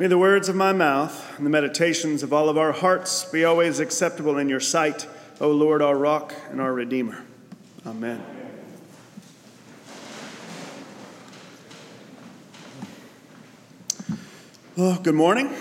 May the words of my mouth and the meditations of all of our hearts be always acceptable in your sight, O Lord, our rock and our redeemer. Amen. Well, good morning,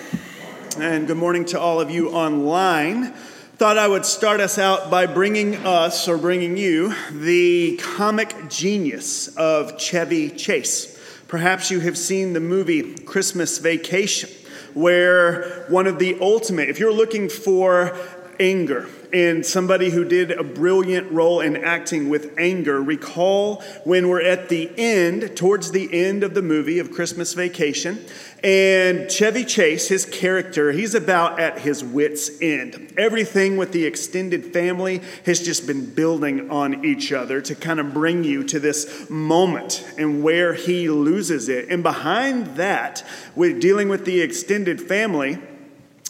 and good morning to all of you online. Thought I would start us out by bringing us, or bringing you, the comic genius of Chevy Chase. Perhaps you have seen the movie Christmas Vacation, where one of the ultimate, if you're looking for anger, and somebody who did a brilliant role in acting with anger. Recall when we're at the end, towards the end of the movie of Christmas Vacation, and Chevy Chase, his character, he's about at his wits' end. Everything with the extended family has just been building on each other to kind of bring you to this moment and where he loses it. And behind that, with dealing with the extended family,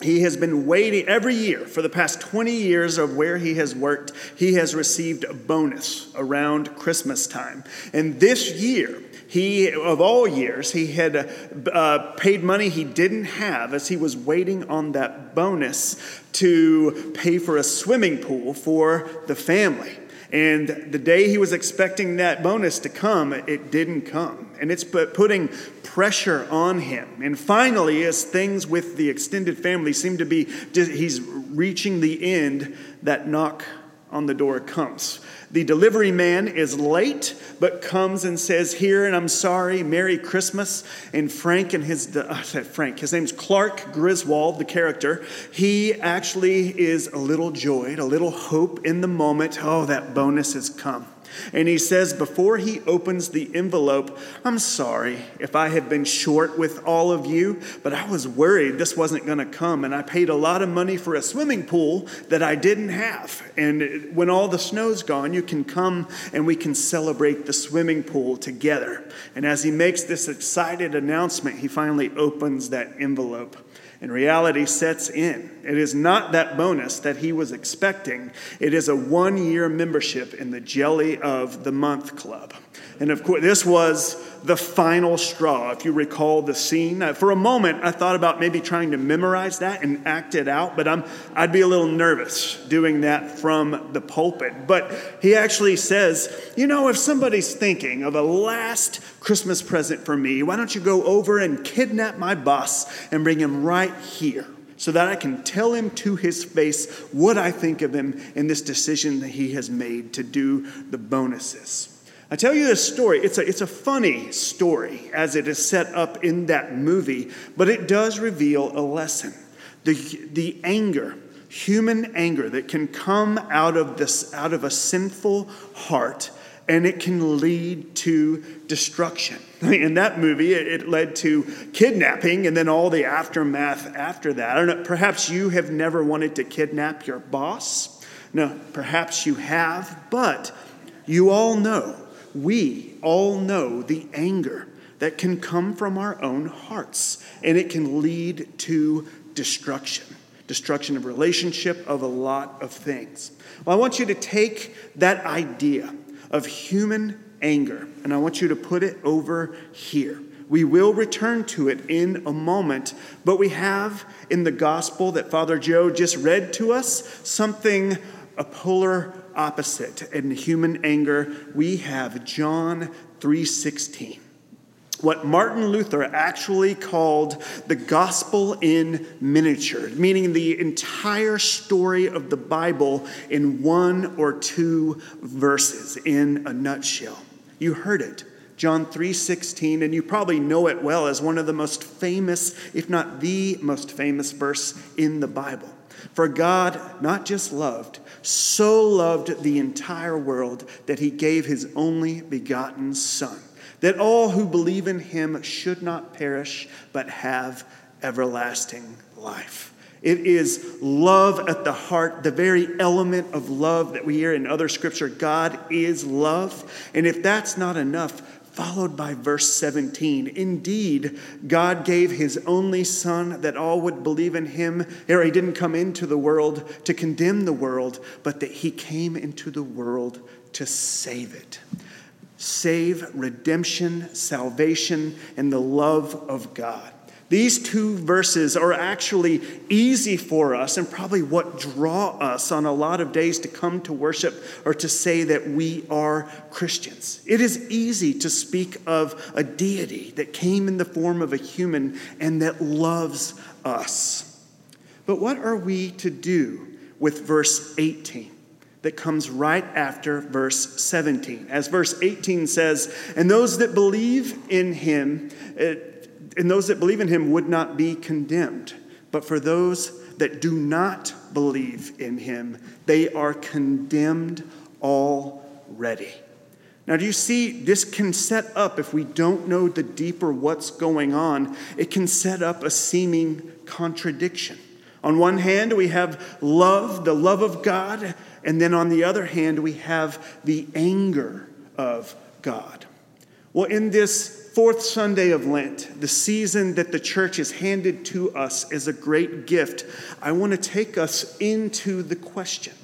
he has been waiting every year for the past 20 years of where he has worked. He has received a bonus around Christmas time. And this year, he, of all years, he had uh, paid money he didn't have as he was waiting on that bonus to pay for a swimming pool for the family. And the day he was expecting that bonus to come, it didn't come. And it's putting pressure on him. And finally, as things with the extended family seem to be, he's reaching the end, that knock on the door comes. The delivery man is late, but comes and says, Here, and I'm sorry, Merry Christmas. And Frank and his, uh, Frank, his name's Clark Griswold, the character. He actually is a little joyed, a little hope in the moment. Oh, that bonus has come. And he says, before he opens the envelope, I'm sorry if I have been short with all of you, but I was worried this wasn't going to come. And I paid a lot of money for a swimming pool that I didn't have. And when all the snow's gone, you can come and we can celebrate the swimming pool together. And as he makes this excited announcement, he finally opens that envelope and reality sets in. It is not that bonus that he was expecting, it is a one year membership in the Jelly of the Month Club. And of course, this was the final straw, if you recall the scene. Uh, for a moment, I thought about maybe trying to memorize that and act it out, but I'm, I'd be a little nervous doing that from the pulpit. But he actually says, you know, if somebody's thinking of a last Christmas present for me, why don't you go over and kidnap my boss and bring him right here? so that I can tell him to his face what I think of him in this decision that he has made to do the bonuses. I tell you this story. It's a, it's a funny story as it is set up in that movie, but it does reveal a lesson. The, the anger, human anger that can come out of, this, out of a sinful heart and it can lead to destruction. In that movie, it led to kidnapping and then all the aftermath after that. I don't know, perhaps you have never wanted to kidnap your boss. No, perhaps you have, but you all know we all know the anger that can come from our own hearts, and it can lead to destruction destruction of relationship, of a lot of things. Well, I want you to take that idea of human anger and I want you to put it over here. We will return to it in a moment, but we have in the gospel that Father Joe just read to us something, a polar opposite in human anger, we have John 3:16. What Martin Luther actually called the gospel in miniature, meaning the entire story of the Bible in one or two verses in a nutshell. You heard it. John 3:16 and you probably know it well as one of the most famous if not the most famous verse in the Bible. For God not just loved, so loved the entire world that he gave his only begotten Son, that all who believe in him should not perish, but have everlasting life. It is love at the heart, the very element of love that we hear in other scripture. God is love. And if that's not enough, followed by verse 17. Indeed, God gave his only Son that all would believe in him. Or he didn't come into the world to condemn the world, but that he came into the world to save it. Save, redemption, salvation, and the love of God. These two verses are actually easy for us and probably what draw us on a lot of days to come to worship or to say that we are Christians. It is easy to speak of a deity that came in the form of a human and that loves us. But what are we to do with verse 18? That comes right after verse 17. As verse 18 says, And those that believe in him, it, and those that believe in him would not be condemned. But for those that do not believe in him, they are condemned already. Now, do you see this can set up, if we don't know the deeper what's going on, it can set up a seeming contradiction. On one hand, we have love, the love of God, and then on the other hand, we have the anger of God. Well, in this fourth Sunday of Lent, the season that the church has handed to us as a great gift, I want to take us into the question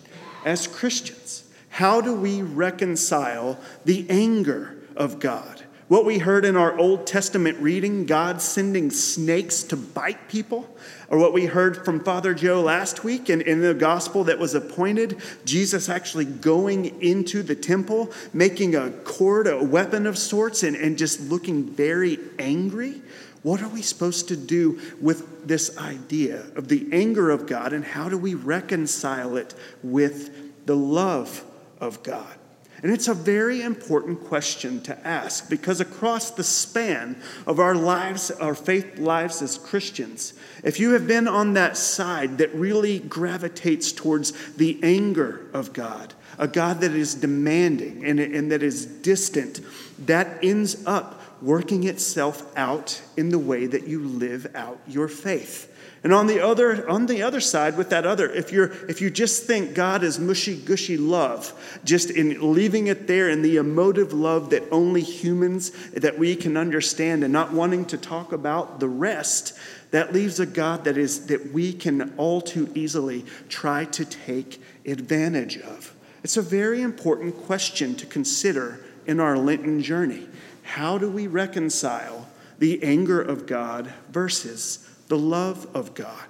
as Christians how do we reconcile the anger of God? What we heard in our Old Testament reading, God sending snakes to bite people, or what we heard from Father Joe last week in, in the gospel that was appointed, Jesus actually going into the temple, making a cord, a weapon of sorts, and, and just looking very angry. What are we supposed to do with this idea of the anger of God, and how do we reconcile it with the love of God? And it's a very important question to ask because across the span of our lives, our faith lives as Christians, if you have been on that side that really gravitates towards the anger of God, a God that is demanding and, and that is distant, that ends up working itself out in the way that you live out your faith. And on the other, on the other side, with that other, if you're if you just think God is mushy gushy love, just in leaving it there in the emotive love that only humans that we can understand and not wanting to talk about the rest, that leaves a God that is that we can all too easily try to take advantage of. It's a very important question to consider in our Lenten journey. How do we reconcile the anger of God versus the love of God.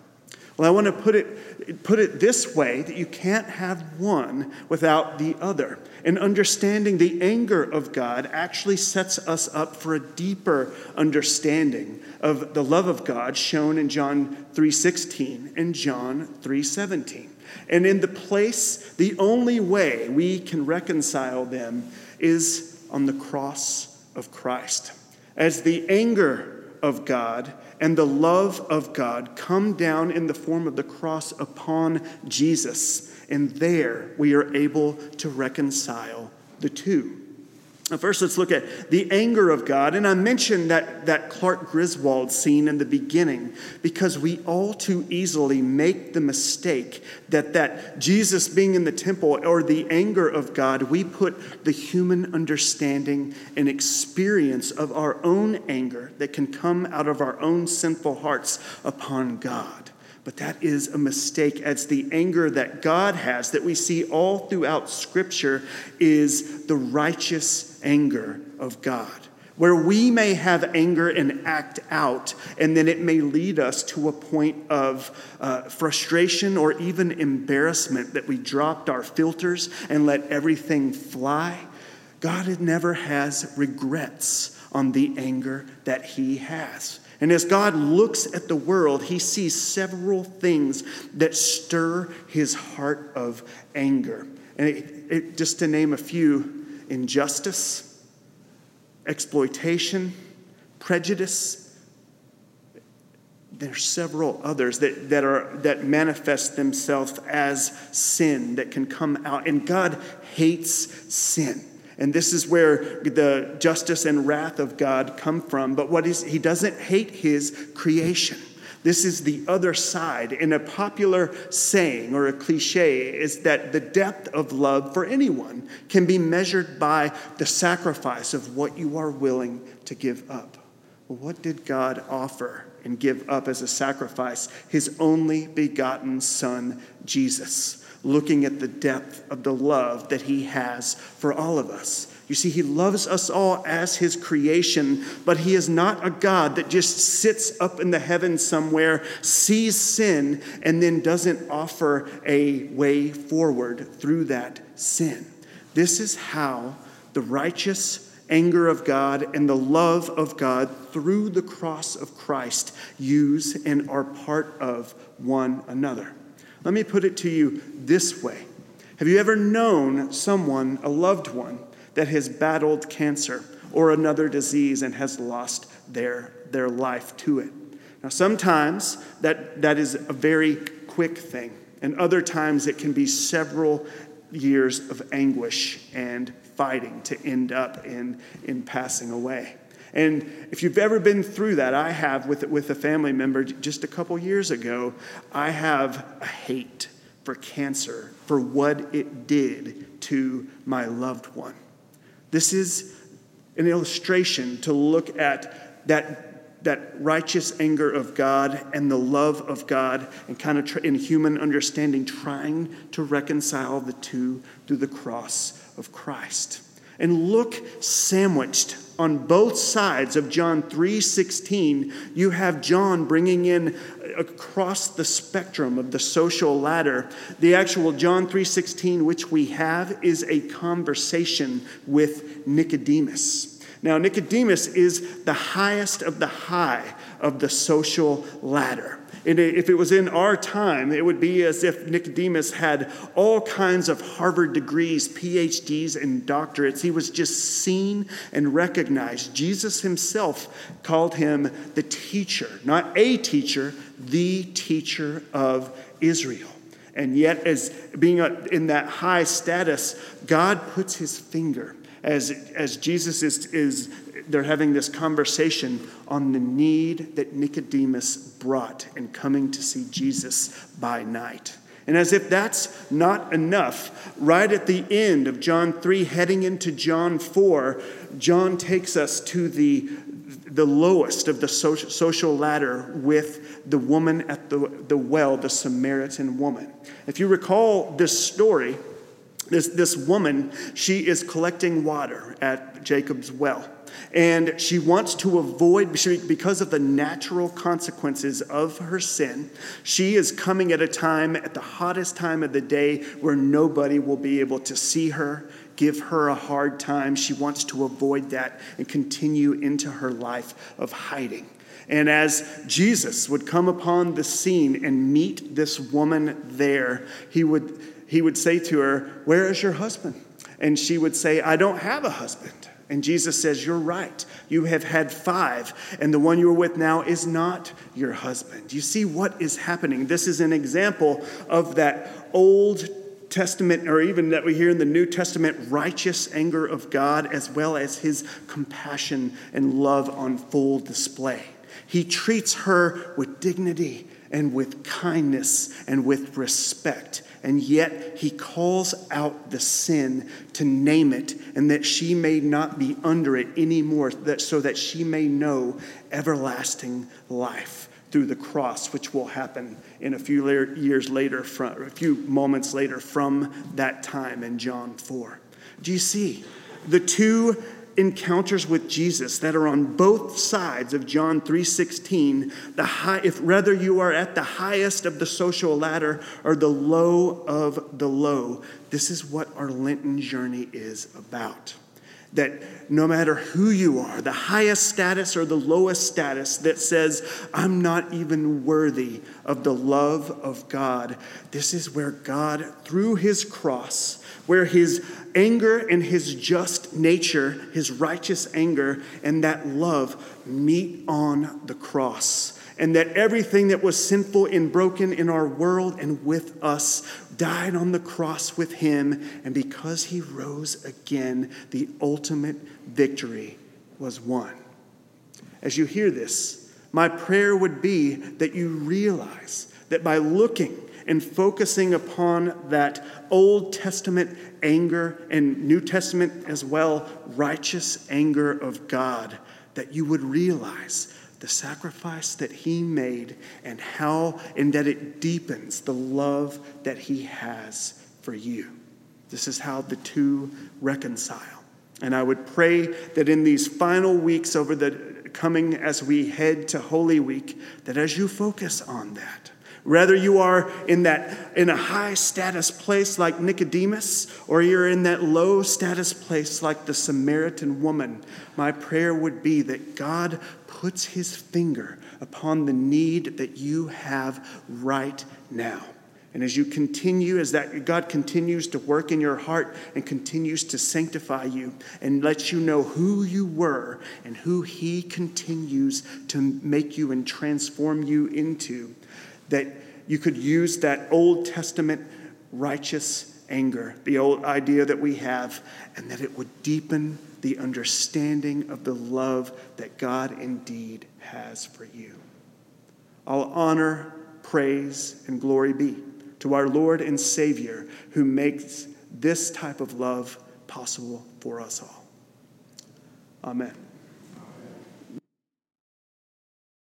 Well, I want to put it, put it this way that you can't have one without the other. And understanding the anger of God actually sets us up for a deeper understanding of the love of God shown in John 3:16 and John 3:17. And in the place, the only way we can reconcile them is on the cross of Christ. As the anger of God and the love of God come down in the form of the cross upon Jesus. And there we are able to reconcile the two. First, let's look at the anger of God. And I mentioned that, that Clark Griswold scene in the beginning because we all too easily make the mistake that, that Jesus being in the temple or the anger of God, we put the human understanding and experience of our own anger that can come out of our own sinful hearts upon God. But that is a mistake, as the anger that God has, that we see all throughout Scripture, is the righteous anger of God. Where we may have anger and act out, and then it may lead us to a point of uh, frustration or even embarrassment that we dropped our filters and let everything fly. God never has regrets on the anger that He has. And as God looks at the world, he sees several things that stir his heart of anger. And it, it, just to name a few injustice, exploitation, prejudice. There's several others that, that, are, that manifest themselves as sin that can come out. And God hates sin. And this is where the justice and wrath of God come from. But what is he doesn't hate his creation. This is the other side. And a popular saying or a cliche is that the depth of love for anyone can be measured by the sacrifice of what you are willing to give up. Well, what did God offer and give up as a sacrifice his only begotten Son, Jesus, looking at the depth of the love that he has for all of us. You see, he loves us all as his creation, but he is not a God that just sits up in the heavens somewhere, sees sin, and then doesn't offer a way forward through that sin. This is how the righteous anger of God and the love of God through the cross of Christ use and are part of one another. Let me put it to you this way Have you ever known someone, a loved one, that has battled cancer or another disease and has lost their, their life to it. Now, sometimes that, that is a very quick thing, and other times it can be several years of anguish and fighting to end up in, in passing away. And if you've ever been through that, I have with, with a family member just a couple years ago, I have a hate for cancer, for what it did to my loved one. This is an illustration to look at that, that righteous anger of God and the love of God and kind of in human understanding, trying to reconcile the two through the cross of Christ. And look sandwiched on both sides of John 3:16, you have John bringing in across the spectrum of the social ladder. The actual John 3:16 which we have is a conversation with Nicodemus. Now Nicodemus is the highest of the high of the social ladder. And if it was in our time, it would be as if Nicodemus had all kinds of Harvard degrees, PhDs, and doctorates. He was just seen and recognized. Jesus himself called him the teacher, not a teacher, the teacher of Israel. And yet, as being in that high status, God puts his finger as, as Jesus is, is they're having this conversation on the need that Nicodemus brought in coming to see Jesus by night. And as if that's not enough, right at the end of John 3, heading into John 4, John takes us to the, the lowest of the social ladder with the woman at the, the well, the Samaritan woman. If you recall this story, this, this woman, she is collecting water at Jacob's well. And she wants to avoid, because of the natural consequences of her sin, she is coming at a time, at the hottest time of the day, where nobody will be able to see her, give her a hard time. She wants to avoid that and continue into her life of hiding. And as Jesus would come upon the scene and meet this woman there, he would, he would say to her, Where is your husband? And she would say, I don't have a husband. And Jesus says, You're right. You have had five, and the one you're with now is not your husband. You see what is happening. This is an example of that Old Testament, or even that we hear in the New Testament, righteous anger of God, as well as his compassion and love on full display. He treats her with dignity and with kindness and with respect and yet he calls out the sin to name it, and that she may not be under it anymore, that, so that she may know everlasting life through the cross, which will happen in a few years later, from, a few moments later from that time in John 4. Do you see? The two encounters with Jesus that are on both sides of John 3:16 the high if whether you are at the highest of the social ladder or the low of the low. This is what our Lenten journey is about that no matter who you are, the highest status or the lowest status that says, I'm not even worthy of the love of God, this is where God, through his cross, where his anger and his just nature, his righteous anger, and that love meet on the cross. And that everything that was sinful and broken in our world and with us died on the cross with him. And because he rose again, the ultimate victory was won. As you hear this, my prayer would be that you realize that by looking and focusing upon that Old Testament anger and New Testament as well, righteous anger of God, that you would realize the sacrifice that he made and how and that it deepens the love that he has for you. This is how the two reconcile. And I would pray that in these final weeks over the coming as we head to Holy Week, that as you focus on that, whether you are in that in a high status place like Nicodemus or you're in that low status place like the Samaritan woman, my prayer would be that God puts his finger upon the need that you have right now. And as you continue, as that God continues to work in your heart and continues to sanctify you and let you know who you were and who He continues to make you and transform you into, that you could use that Old Testament righteous anger, the old idea that we have, and that it would deepen the understanding of the love that God indeed has for you. All honor, praise, and glory be to our Lord and Savior who makes this type of love possible for us all. Amen.